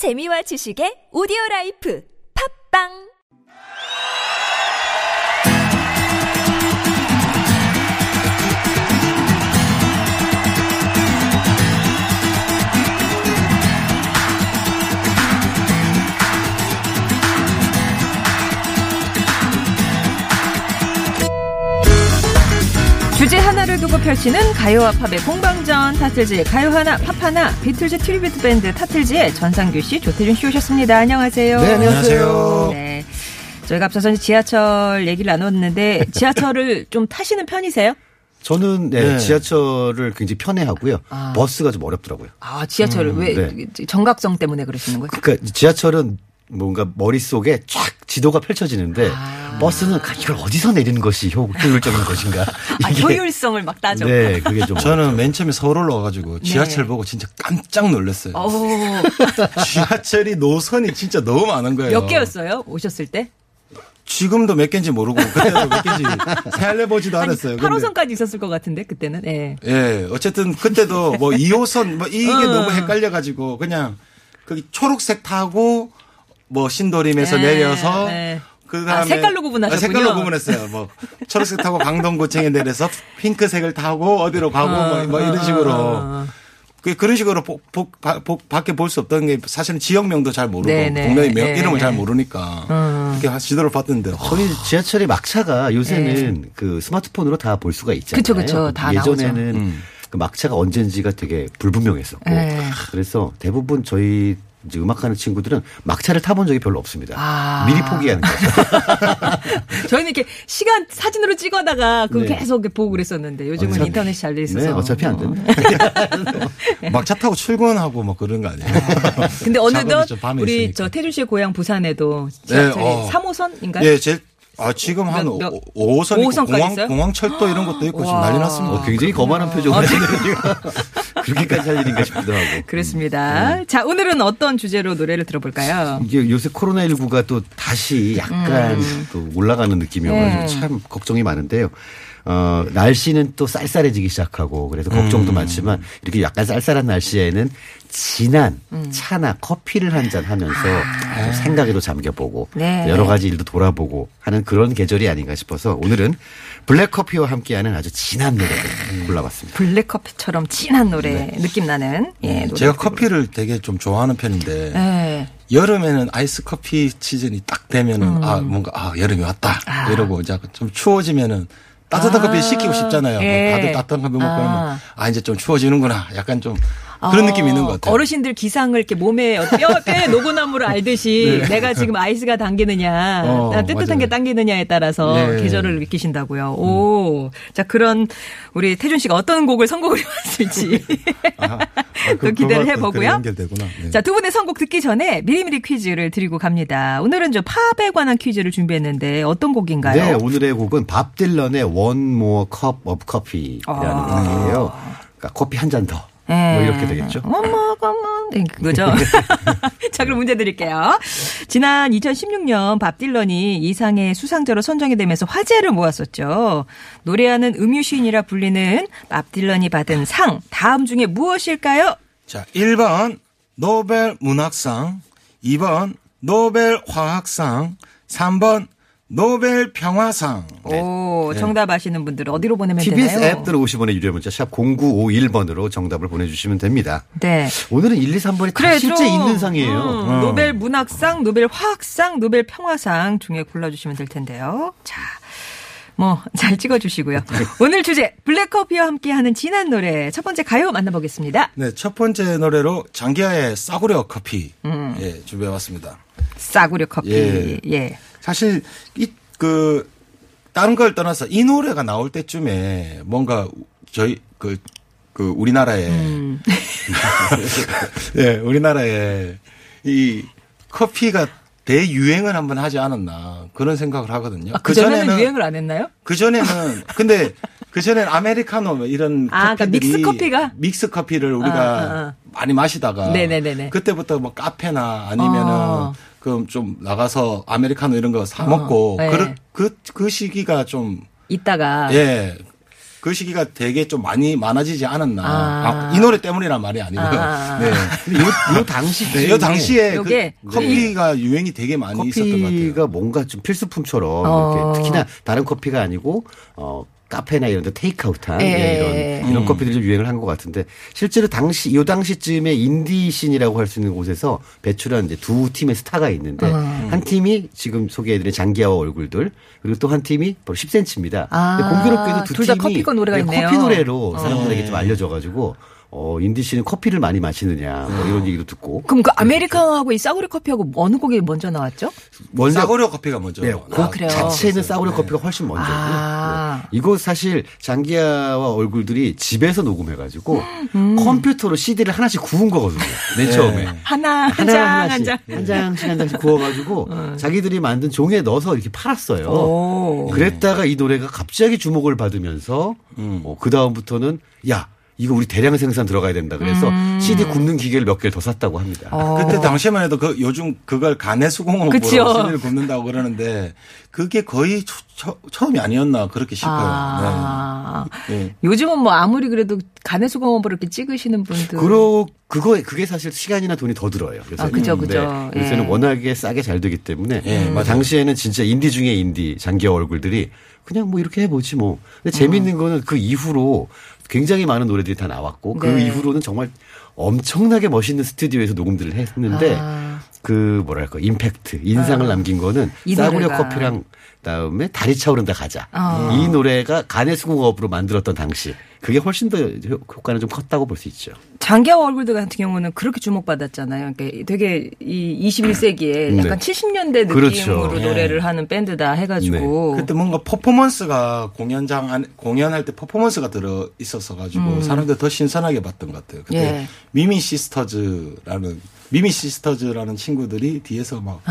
재미와 지식의 오디오 라이프. 팟빵 주제 하나를 두고 펼치는 가요와 팝의 공방전 타틀즈의 가요 하나 팝 하나 비틀즈 tribute 밴드 타틀즈의 전상규 씨 조태준 씨 오셨습니다. 안녕하세요. 네, 안녕하세요. 네. 저희가 앞서서 지하철 얘기를 나눴는데 지하철을 좀 타시는 편이세요? 저는 네, 네. 지하철을 굉장히 편해하고요. 아. 버스가 좀 어렵더라고요. 아 지하철을 왜 네. 정각성 때문에 그러시는 거예요? 그러니까 지하철은 뭔가 머릿속에 쫙 지도가 펼쳐지는데 아. 버스는 이걸 어디서 내리는 것이 효, 효율적인 것인가. 아, 효율성을 막 따져. 네, 그게 좀 저는 맨 처음에 서울 올라와가지고 지하철 네. 보고 진짜 깜짝 놀랐어요. 어우, 지하철이 노선이 진짜 너무 많은 거예요. 몇 개였어요? 오셨을 때? 지금도 몇 개인지 모르고 그때도 몇 개인지 세알려보지도 않았어요. 근데 8호선까지 있었을 것 같은데 그때는. 예. 예, 어쨌든 그때도 뭐 2호선 뭐 이게 어. 너무 헷갈려 가지고 그냥 거기 초록색 타고 뭐 신도림에서 예, 내려서 예. 그 아, 다음에 색깔로 구분하셨군요. 색깔로 구분했어요. 뭐 초록색 타고 강동구청에 내려서 핑크색을 타고 어디로 가고 뭐, 뭐 이런 식으로 어. 그 그런 식으로 복, 복, 바- 복, 밖에 볼 수 없던 게 사실은 지역명도 잘 모르고 네네. 동네 명, 네. 이름을 잘 모르니까 음. 그렇게 지도를 봤는데 거의 지하철의 막차가 요새는 그 스마트폰으로 다 볼 수가 있잖아요. 네. 그쵸, 그쵸. 다 예전에는 음. 그 막차가 언젠지가 되게 불분명했었고 네. 그래서 대부분 저희 이제 음악하는 친구들은 막차를 타본 적이 별로 없습니다. 아. 미리 포기하는 거죠. 저희는 이렇게 시간 사진으로 찍어다가 그거 네. 계속 보고 그랬었는데 요즘은 어차피- 인터넷이 잘 돼 있어서. 네, 어차피 안 어. 된다. 막차 타고 출근하고 뭐 그런 거 아니에요? 근데 어느덧 우리 있으니까. 저 태준 씨의 고향 부산에도 지하철이 어. 3호선인가요? 예, 제, 아, 지금 한 몇- 몇- 5호선 있고 오호선까지 공항, 있어요? 공항철도 이런 것도 있고 지금 와. 난리 났습니다. 어, 굉장히 거만한 표정을 하시는 그렇게까지 할 일인가 싶기도 하고. 그렇습니다. 네. 자, 오늘은 어떤 주제로 노래를 들어볼까요? 이게 요새 코로나19가 또 다시 약간 또 올라가는 느낌이어가지고 네. 참 걱정이 많은데요. 어, 날씨는 또 쌀쌀해지기 시작하고 그래서 걱정도 많지만 이렇게 약간 쌀쌀한 날씨에는 진한 차나 커피를 한 잔 하면서 좀 생각에도 잠겨보고 네. 여러 가지 일도 돌아보고 하는 그런 계절이 아닌가 싶어서 오늘은 블랙커피와 함께하는 아주 진한 노래를 골라봤습니다. 블랙커피처럼 진한 노래 느낌 나는 예, 노래. 제가 커피를 되게 좀 좋아하는 편인데 예. 여름에는 아이스 커피 시즌이 딱 되면은 아 뭔가 아 여름이 왔다 음. 아. 이러고 이제 좀 추워지면은 따뜻한 아. 커피 시키고 싶잖아요. 뭐 예. 다들 따뜻한 커피 먹고 아. 그러면 아 이제 좀 추워지는구나. 약간 좀 그런 느낌이 있는 것 같아요. 어르신들 기상을 이렇게 몸에 뼈, 뼈에 노고나무를 알듯이 내가 지금 아이스가 당기느냐, 네. 어, 나 뜨뜻한 맞아요. 게 당기느냐에 따라서 네. 계절을 느끼신다고요. 오. 자, 그런 우리 태준 씨가 어떤 곡을 선곡을 해왔을지 아, 아, 또 그- 기대를 해보고요. 네. 자, 두 분의 선곡 듣기 전에 미리미리 퀴즈를 드리고 갑니다. 오늘은 저 팝에 관한 퀴즈를 준비했는데 어떤 곡인가요? 네, 오늘의 곡은 밥 딜런의 One More Cup of Coffee라는 아. 곡이에요. 그러니까 커피 한 잔 더. 뭐 네. 이렇게 되겠죠. 어머, 어머. 네, 그거죠. 자, 그럼 문제 드릴게요. 지난 2016년 밥 딜런이 이상의 수상자로 선정이 되면서 화제를 모았었죠. 노래하는 음유시인이라 불리는 밥 딜런이 받은 상, 다음 중에 무엇일까요? 자, 1번 노벨 문학상, 2번 노벨 화학상, 3번 노벨 평화상. 오, 정답 아시는 분들 어디로 보내면 TBS 되나요? 앱 들어 50원의 유료 문자 샵 0951번으로 정답을 보내주시면 됩니다. 네. 오늘은 1, 2, 3번이 다 그래, 실제 좀, 있는 상이에요. 음, 어. 노벨 문학상, 노벨 화학상, 노벨 평화상 중에 골라주시면 될 텐데요. 자, 뭐, 잘 찍어주시고요. 오늘 주제, 블랙커피와 함께하는 진한 노래. 첫 번째 가요 만나보겠습니다. 네, 첫 번째 노래로 장기하의 싸구려 커피 음. 예, 준비해봤습니다. 싸구려 커피. 예. 예. 사실 이그 다른 걸 떠나서 이 노래가 나올 때쯤에 뭔가 저희 그, 그 우리나라에 음. 예, 우리나라에 이 커피가 대유행을 한번 하지 않았나 그런 생각을 하거든요. 아, 그 전에는 유행을 안 했나요? 그 전에는 근데 그 전엔 아메리카노 뭐 이런 아, 그러니까 믹스 커피가? 믹스 커피를 우리가 아, 아, 아. 많이 마시다가 네네네네. 그때부터 뭐 카페나 아니면은 어. 그럼 좀 나가서 아메리카노 이런 거 사 먹고 네. 그, 그, 그 시기가 좀 이따가. 예. 그 시기가 되게 좀 많이 많아지지 않았나. 아. 아, 이 노래 때문이란 말이 아니고요. 아. 네. 근데 요, 요 당시 네, 이 당시에 요게 그 커피가 유행이 되게 많이 있었던 것 같아요. 커피가 뭔가 좀 필수품처럼 어. 이렇게 특히나 다른 커피가 아니고 어 카페나 이런 데 테이크아웃한 예. 예, 이런 이런 커피들이 좀 유행을 한 것 같은데 실제로 당시 요 당시쯤에 인디신이라고 할 수 있는 곳에서 배출한 이제 두 팀의 스타가 있는데 어. 한 팀이 지금 소개해드린 장기하와 얼굴들 그리고 또 한 팀이 바로 10cm입니다. 아, 공교롭게도 두 팀이 커피가 노래가 네, 있네요. 커피 노래로 어. 사람들에게 좀 알려져가지고 어 인디 씨는 커피를 많이 마시느냐 뭐 이런 얘기도 듣고 그럼 그 아메리카노하고 이 싸구려 커피하고 어느 곡이 먼저 나왔죠? 원래 싸구려 커피가 먼저. 네, 나왔- 곡 그래요? 자체는 네. 싸구려 커피가 훨씬 먼저고요. 아. 네. 이거 사실 장기하와 얼굴들이 집에서 녹음해가지고 컴퓨터로 CD를 하나씩 구운 거거든요. 맨 처음에. 하나, 한 하나 장, 한 하나씩 장. 한 장씩 한 장씩 구워가지고 자기들이 만든 종이에 넣어서 이렇게 팔았어요. 오. 그랬다가 이 노래가 갑자기 주목을 받으면서 어, 그 다음부터는 야 이거 우리 대량 생산 들어가야 된다. 그래서 CD 굽는 기계를 몇 개를 더 샀다고 합니다. 어. 그때 당시만 해도 그 요즘 그걸 가내 수공업으로 그쵸. CD를 굽는다고 그러는데 그게 거의 초- 처, 처음이 아니었나 그렇게 싶어요. 아. 네. 네. 요즘은 뭐 아무리 그래도 가내수공업으로 이렇게 찍으시는 분들. 그러 그거 그게 사실 시간이나 돈이 더 들어요. 그래서 아, 그죠, 그죠. 요새는 예. 워낙에 싸게 잘 되기 때문에 예, 뭐 맞아요. 당시에는 진짜 인디 중에 인디 장기하 얼굴들이 그냥 뭐 이렇게 해보지 뭐. 근데 재밌는 거는 그 이후로 굉장히 많은 노래들이 다 나왔고 그 네. 이후로는 정말 엄청나게 멋있는 스튜디오에서 녹음들을 했는데 아. 그 뭐랄까 임팩트 인상을 남긴 거는 이 싸구려 노래가. 커피랑 다음에 다리 차오른다 가자 아. 이 노래가 간의 수공업으로 만들었던 당시 그게 훨씬 더 효- 효과는 좀 컸다고 볼 수 있죠. 장기하와 얼굴들 같은 경우는 그렇게 주목받았잖아요. 그러니까 되게 이 21세기에 약간 네. 70년대 느낌으로 그렇죠. 노래를 하는 밴드다 해가지고. 그때 뭔가 퍼포먼스가 공연장 안 공연할 때 퍼포먼스가 들어 있었어 가지고 사람들 더 신선하게 봤던 것 같아요. 그때 음. 예. 미미 시스터즈라는 미미 시스터즈라는 친구들이 뒤에서 막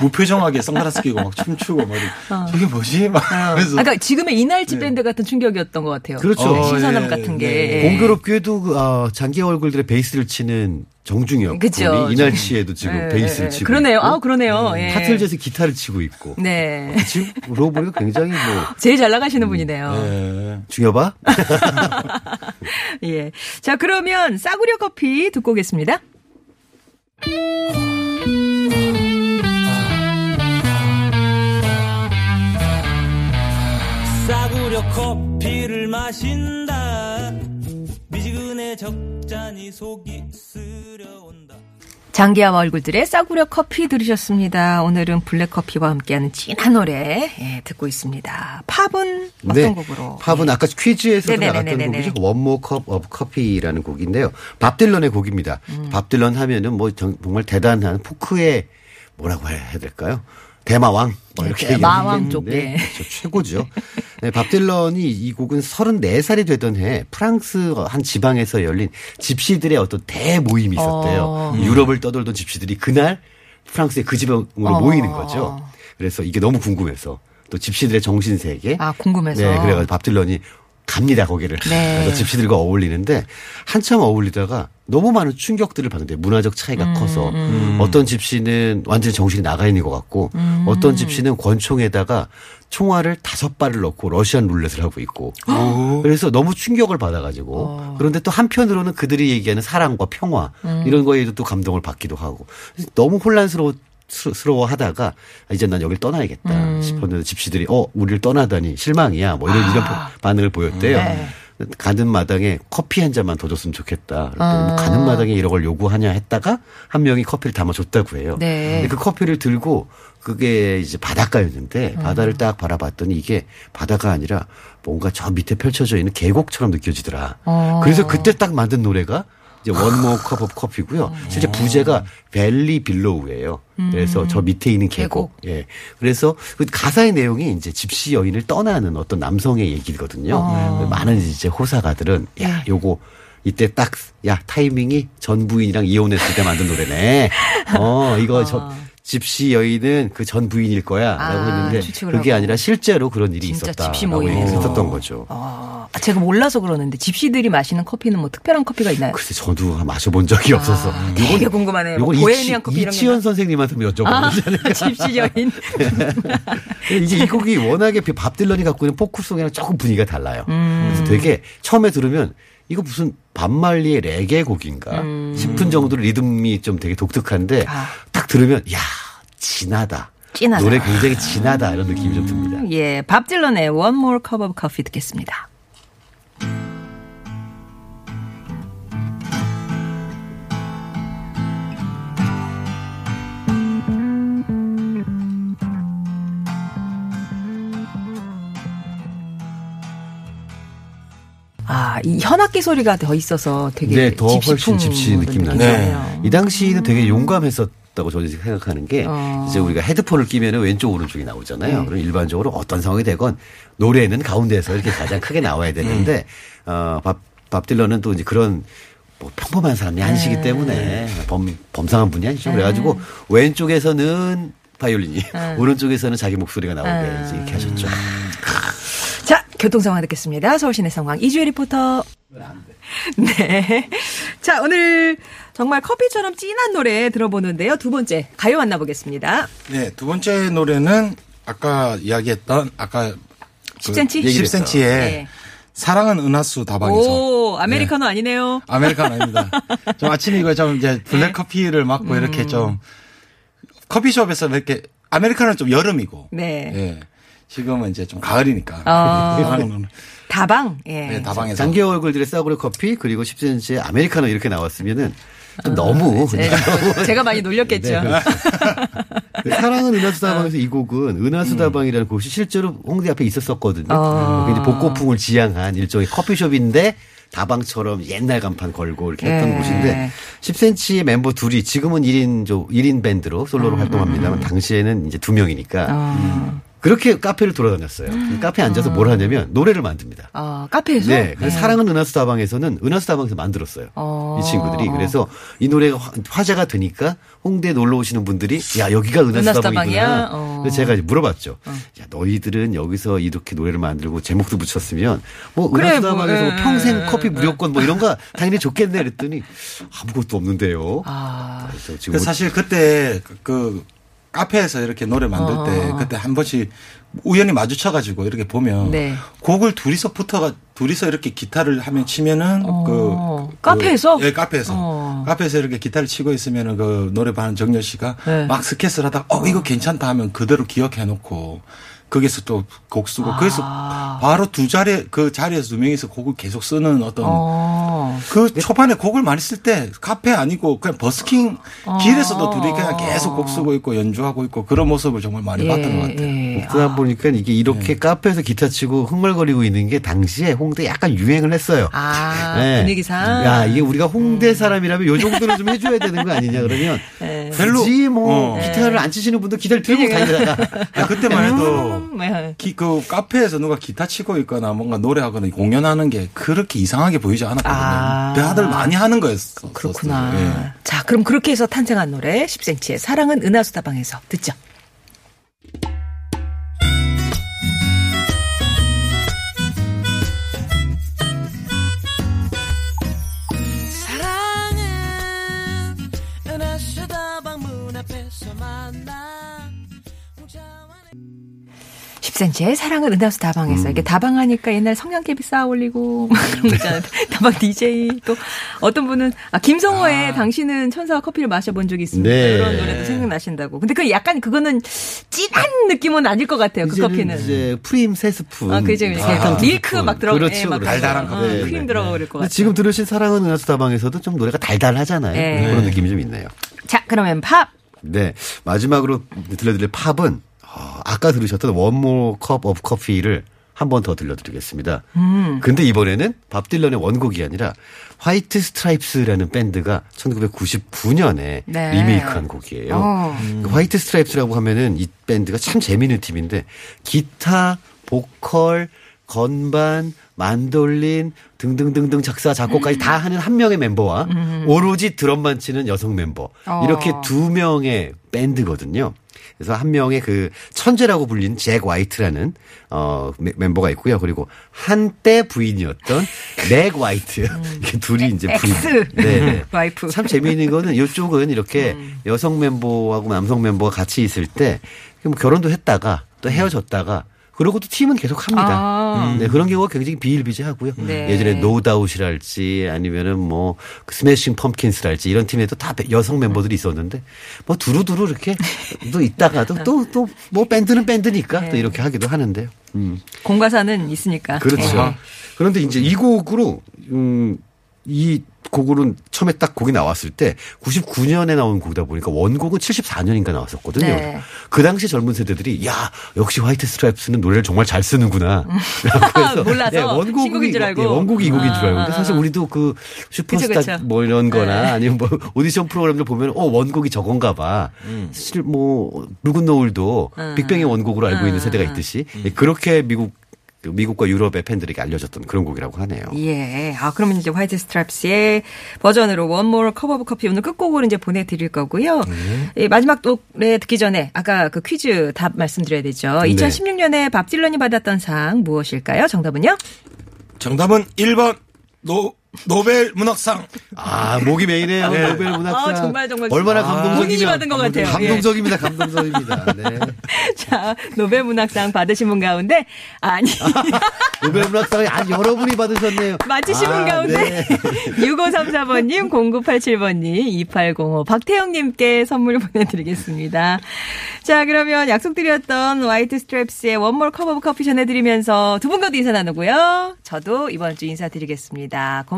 무표정하게 선글라스 끼고 막 춤추고 막 이러고 저게 뭐지? 막 어. 하면서 아까 지금의 이날치 밴드 같은 충격이었던 것 같아요. 그렇죠. 네, 신선함 예, 같은 네. 게. 공교롭게도 그, 어, 장기하와 얼굴들의 베이스를 치는 정중엽 그쵸. 군이 이날치에도 지금 예, 베이스를 예, 치고 그러네요. 있고, 아, 그러네요. 예. 타틀즈에서 기타를 치고 있고 네. 지금 그러고 보니까 굉장히 뭐 제일 잘 나가시는 분이네요. 예. 중엽아 예. 자, 그러면 싸구려 커피 듣고 오겠습니다. 싸구려 커피를 마신다. 미지근해 적잖이 속이 쓰려온다 장기하와 얼굴들의 싸구려 커피 들으셨습니다. 오늘은 블랙커피와 함께하는 진한 노래 예, 듣고 있습니다. 팝은 어떤 곡으로? 네. 팝은 아까 퀴즈에서. 나갔던 곡이죠. One More Cup of Coffee라는 곡인데요. 밥 딜런의 곡입니다. 음. 밥 딜런 하면은 뭐 정- 정말 대단한 포크의 뭐라고 해야 될까요? 대마왕 뭐 이렇게 네, 마왕 쪽, 되겠는데 네. 그렇죠. 최고죠. 네, 밥 딜런이 이 곡은 34살이 되던 해 프랑스 한 지방에서 열린 집시들의 어떤 대모임이 있었대요. 어. 유럽을 떠돌던 집시들이 그날 프랑스의 그 지방으로 어. 모이는 거죠. 그래서 이게 너무 궁금해서 또 집시들의 정신 세계 아, 궁금해서. 네, 그래가지고 밥 딜런이 갑니다 거기를. 네. 그래서 집시들과 어울리는데 한참 어울리다가 너무 많은 충격들을 받는데 문화적 차이가 음, 커서 어떤 집시는 완전히 정신이 나가 있는 것 같고 음. 어떤 집시는 권총에다가 총알을 다섯 발을 넣고 러시안 룰렛을 하고 있고 그래서 너무 충격을 받아가지고 어. 그런데 또 한편으로는 그들이 얘기하는 사랑과 평화 음. 이런 거에도 또 감동을 받기도 하고 너무 혼란스러워 스러워 하다가 이제 난 여길 떠나야겠다 음. 싶었는데 집시들이 어 우리를 떠나다니 실망이야 뭐 이런 이런 반응을 보였대요. 아. 네. 가는 마당에 커피 한 잔만 더 줬으면 좋겠다. 그랬더니 아. 뭐 가는 마당에 이런 걸 요구하냐 했다가 한 명이 커피를 담아줬다고 해요. 네. 그 커피를 들고 그게 이제 바닷가였는데 음. 바다를 딱 바라봤더니 이게 바다가 아니라 뭔가 저 밑에 펼쳐져 있는 계곡처럼 느껴지더라. 어. 그래서 그때 딱 만든 노래가 이제 One More Cup of Coffee고요. 실제 부제가 Valley Below예요. 그래서 저 밑에 있는 계곡. 예. 그래서 그 가사의 내용이 이제 집시 여인을 떠나는 어떤 남성의 얘기거든요. 많은 이제 호사가들은 야, 요거 이때 딱 야 타이밍이 전 부인이랑 이혼했을 때 만든 노래네. 어 이거 저 집시 여인은 그 전 부인일 거야라고 아, 했는데 그게. 아니라 실제로 그런 일이 모임. 얘기했었던 거죠. 어, 제가 몰라서 그러는데 집시들이 마시는 커피는 뭐 특별한 커피가 있나요? 글쎄 저도 마셔본 적이 없어서. 아, 되게 궁금하네요. 뭐 요건 보헤미안 이치- 커피 이런 이치현 거. 선생님한테 한번 여쭤보면 집시 여인. 이게 이 곡이 워낙에 밥 딜런이 갖고 있는 포크송이랑 조금 분위기가 달라요. 음. 그래서 되게 처음에 들으면 이거 무슨 반말리의 레게 곡인가 싶은 정도로 리듬이 좀 되게 독특한데 음. 아. 딱 들으면 야 진하다. 진하다. 노래 굉장히 진하다 이런 느낌이 좀 듭니다. 예, 밥 딜런의 One More Cup of Coffee 듣겠습니다. 아, 이 현악기 소리가 더 있어서 되게 네, 더 훨씬 집시 느낌. 나네요. 이 당시는 되게 용감했었 다고 저는 생각하는 게 어. 이제 우리가 헤드폰을 끼면은 왼쪽 오른쪽이 나오잖아요. 그럼 일반적으로 어떤 상황이 되건 노래는 가운데에서 이렇게 가장 크게 나와야 되는데 어, 밥, 밥 딜런은 또 이제 그런 뭐 평범한 사람이 아니시기 때문에 범, 범상한 분이 아니죠. 그래가지고 왼쪽에서는 바이올린이 오른쪽에서는 자기 목소리가 나오게 이제 이렇게 하셨죠. 자, 교통 상황 듣겠습니다. 서울시내 상황 이주혜 리포터. 네. 자, 오늘 정말 커피처럼 진한 노래 들어보는데요. 두 번째 가요 만나보겠습니다. 네, 두 번째 노래는 아까 이야기했던 아까 10cm? 10cm의 네. 사랑은 은하수 다방에서 오, 아메리카노 아니네요. 아메리카노 아닙니다. 좀 아침에 이거 좀 이제 블랙 커피를 맞고 이렇게 좀 커피숍에서 이렇게 아메리카노는 좀 여름이고. 네. 예. 지금은 이제 좀 가을이니까. 어. 다방. 예. 네, 다방에서. 장기 얼굴들의 싸구려 커피 그리고 10cm의 아메리카노 이렇게 나왔으면은 좀 너무 네, 제가 많이 놀렸겠죠. 네. 그 사랑은 은하수다방에서 이 곡은 은하수다방이라는 곳이 실제로 홍대 앞에 있었었거든요. 어. 이제 복고풍을 지향한 일종의 커피숍인데 다방처럼 옛날 간판 걸고 이렇게 했던 네. 곳인데 10cm의 멤버 둘이 지금은 1인 조 1인 밴드로 솔로로 음, 활동합니다만 당시에는 이제 두 명이니까 어, 그렇게 카페를 돌아다녔어요. 카페에 앉아서 뭘 하냐면 노래를 만듭니다. 어, 카페에서? 네. 그래서 사랑은 은하수 다방에서는 은하수 다방에서 만들었어요. 어. 이 친구들이. 그래서 이 노래가 화- 화제가 되니까 홍대에 놀러 오시는 분들이 야, 여기가 은하수 은하수 다방이구나. 다방이야? 어. 그래서 제가 이제 물어봤죠. 야, 너희들은 여기서 이렇게 노래를 만들고 제목도 붙였으면 뭐 그래, 은하수 뭐, 다방에서 뭐 예, 평생 예, 커피 무료권 뭐 이런 거 당연히 좋겠네 그랬더니 아무것도 없는데요. 아, 그래서 지금 그뭐 사실 그때 그, 그 카페에서 이렇게 노래 만들 때 그때 한 번씩 우연히 마주쳐가지고 이렇게 보면 네. 곡을 둘이서 붙어가 둘이서 이렇게 기타를 하면 치면은 어. 그, 그 카페에서? 예 카페에서 어. 카페에서 이렇게 기타를 치고 있으면은 그 노래반 정열 씨가 네. 막 스케스를 하다가 어 이거 괜찮다 하면 그대로 기억해 놓고 거기서 또 곡 쓰고 그래서 아. 바로 두 자리 그 자리에서 두 명이서 곡을 계속 쓰는 어떤 어. 그 초반에 곡을 많이 쓸 때 카페 아니고 그냥 버스킹 어. 길에서도 둘이 그냥 계속 곡 쓰고 있고 연주하고 있고 그런 모습을 정말 많이 예, 봤던 것 같아요. 예. 듣다 보니까 이게 이렇게 네. 카페에서 기타 치고 흥얼거리고 있는 게 당시에 홍대 약간 유행을 했어요. 아, 네. 분위기상. 음. 야, 이게 우리가 홍대 사람이라면 요 정도는 좀 해줘야 되는 거 아니냐 그러면 네. 별로- 굳이 뭐 어. 기타를 안 치시는 분들 기타를 들고 다니다가 아, 그때만 해도 음, 네. 기- 그 카페에서 누가 기타 치고 있거나 뭔가 노래하거나 공연하는 게 그렇게 이상하게 보이지 않았거든요. 아. 다들 많이 하는 거였어. 그렇구나. 예. 자, 그럼 그렇게 해서 탄생한 노래 10cm의 사랑은 은하수 다방에서 듣죠. 10cm의 사랑은 은하수 다방에서 이게 다방하니까 옛날 성냥개비 쌓아 올리고 그런 거 있잖아요. 다방 DJ 또 어떤 분은 아 김성호의 당신은 천사와 커피를 마셔본 적이 있습니다. 네. 이런 노래도 생각나신다고. 근데 그 약간 그거는 진한 느낌은 아닐 것 같아요. 그 커피는. 이제 프림 세 스푼, 아, 그죠. 이렇게 사탕 두 밀크 스푼. 막 들어가, 그렇죠, 예, 막 그렇죠. 달달한 어, 커피. 크림 들어가 그럴 것 같아요. 지금 들으신 사랑은 은하수 다방에서도 좀 노래가 달달하잖아요. 네. 그런 느낌이 좀 있네요. 자, 그러면 팝. 네. 마지막으로 들려드릴 팝은 어, 아까 들으셨던 One More Cup of Coffee를 한 번 더 들려드리겠습니다. 음. 근데 이번에는 밥 딜런의 원곡이 아니라 화이트 스트라이프스라는 밴드가 1999년에 네. 리메이크한 곡이에요. 어. 그 화이트 스트라이프스라고 하면은 이 밴드가 참 재미있는 팀인데 기타, 보컬, 건반, 만돌린 등등등등 작사 작곡까지 다 하는 한 명의 멤버와 오로지 드럼만 치는 여성 멤버 어. 이렇게 두 명의 밴드거든요. 그래서 한 명의 그 천재라고 불리는 잭 화이트라는 어 멤- 멤버가 있고요. 그리고 한때 부인이었던 멕 화이트 이렇게 둘이 이제 부인. ex 네. wife. 참 재미있는 거는 이쪽은 이렇게 여성 멤버하고 남성 멤버가 같이 있을 때뭐 결혼도 했다가 또 헤어졌다가 그러고 또 팀은 계속 합니다. 아. 네, 그런 경우가 굉장히 비일비재하고요. 네. 예전에 노다웃이랄지 아니면은 뭐그 스매싱 펌킨스랄지 이런 팀에도 다 여성 멤버들이 있었는데 뭐 두루두루 이렇게 또 있다가도 또 또 뭐 밴드는 밴드니까 네. 또 이렇게 하기도 하는데요. 음. 공과사는 있으니까. 그렇죠. 네. 그런데 이제 이 곡으로 음, 이 곡으로는 처음에 딱 곡이 나왔을 때 99년에 나온 곡이다 보니까 원곡은 74년인가 나왔었거든요. 네. 그 당시 젊은 세대들이 야 역시 화이트 스트라이프스는 노래를 정말 잘 쓰는구나. 라고 몰라서 신곡인 줄 알고. 예, 원곡이 이 곡인 줄 알고. 근데 아, 사실 아. 우리도 그 슈퍼스타 그쵸, 그쵸. 뭐 이런 거나 네. 아니면 뭐 오디션 프로그램들 보면 어 원곡이 저건가 봐. 사실 뭐 붉은 노을도 음. 빅뱅의 원곡으로 알고 있는 음, 세대가 음. 있듯이 예, 그렇게 미국 그 미국과 유럽의 팬들에게 알려졌던 그런 곡이라고 하네요. 예. 아, 그러면 이제 화이트 스트라이프스의 버전으로 One More Cup of Coffee 오늘 끝곡으로 이제 보내드릴 거고요. 예, 마지막 노래 듣기 전에 아까 그 퀴즈 답 말씀드려야 되죠. 네. 2016년에 밥 딜런이 받았던 상 무엇일까요? 정답은요? 정답은 1번 노 노벨 문학상. 아 목이 메이네요. 네. 노벨 문학상. 아, 정말, 정말 얼마나 아, 감동적이면 본인이 받은 것 같아요. 예. 감동적입니다. 감동적입니다. 네. 자, 노벨 문학상 받으신 분 가운데 아니 노벨 문학상이 아 여러분이 받으셨네요. 맞히신 분 아, 가운데 네. 6534번 님, 0987번 님, 2805 박태영 님께 선물 보내 드리겠습니다. 자, 그러면 약속드렸던 화이트 스트라이프스의 One More Cup of Coffee 전해 드리면서 두 분과도 인사 나누고요. 저도 이번 주 인사드리겠습니다. 고맙습니다.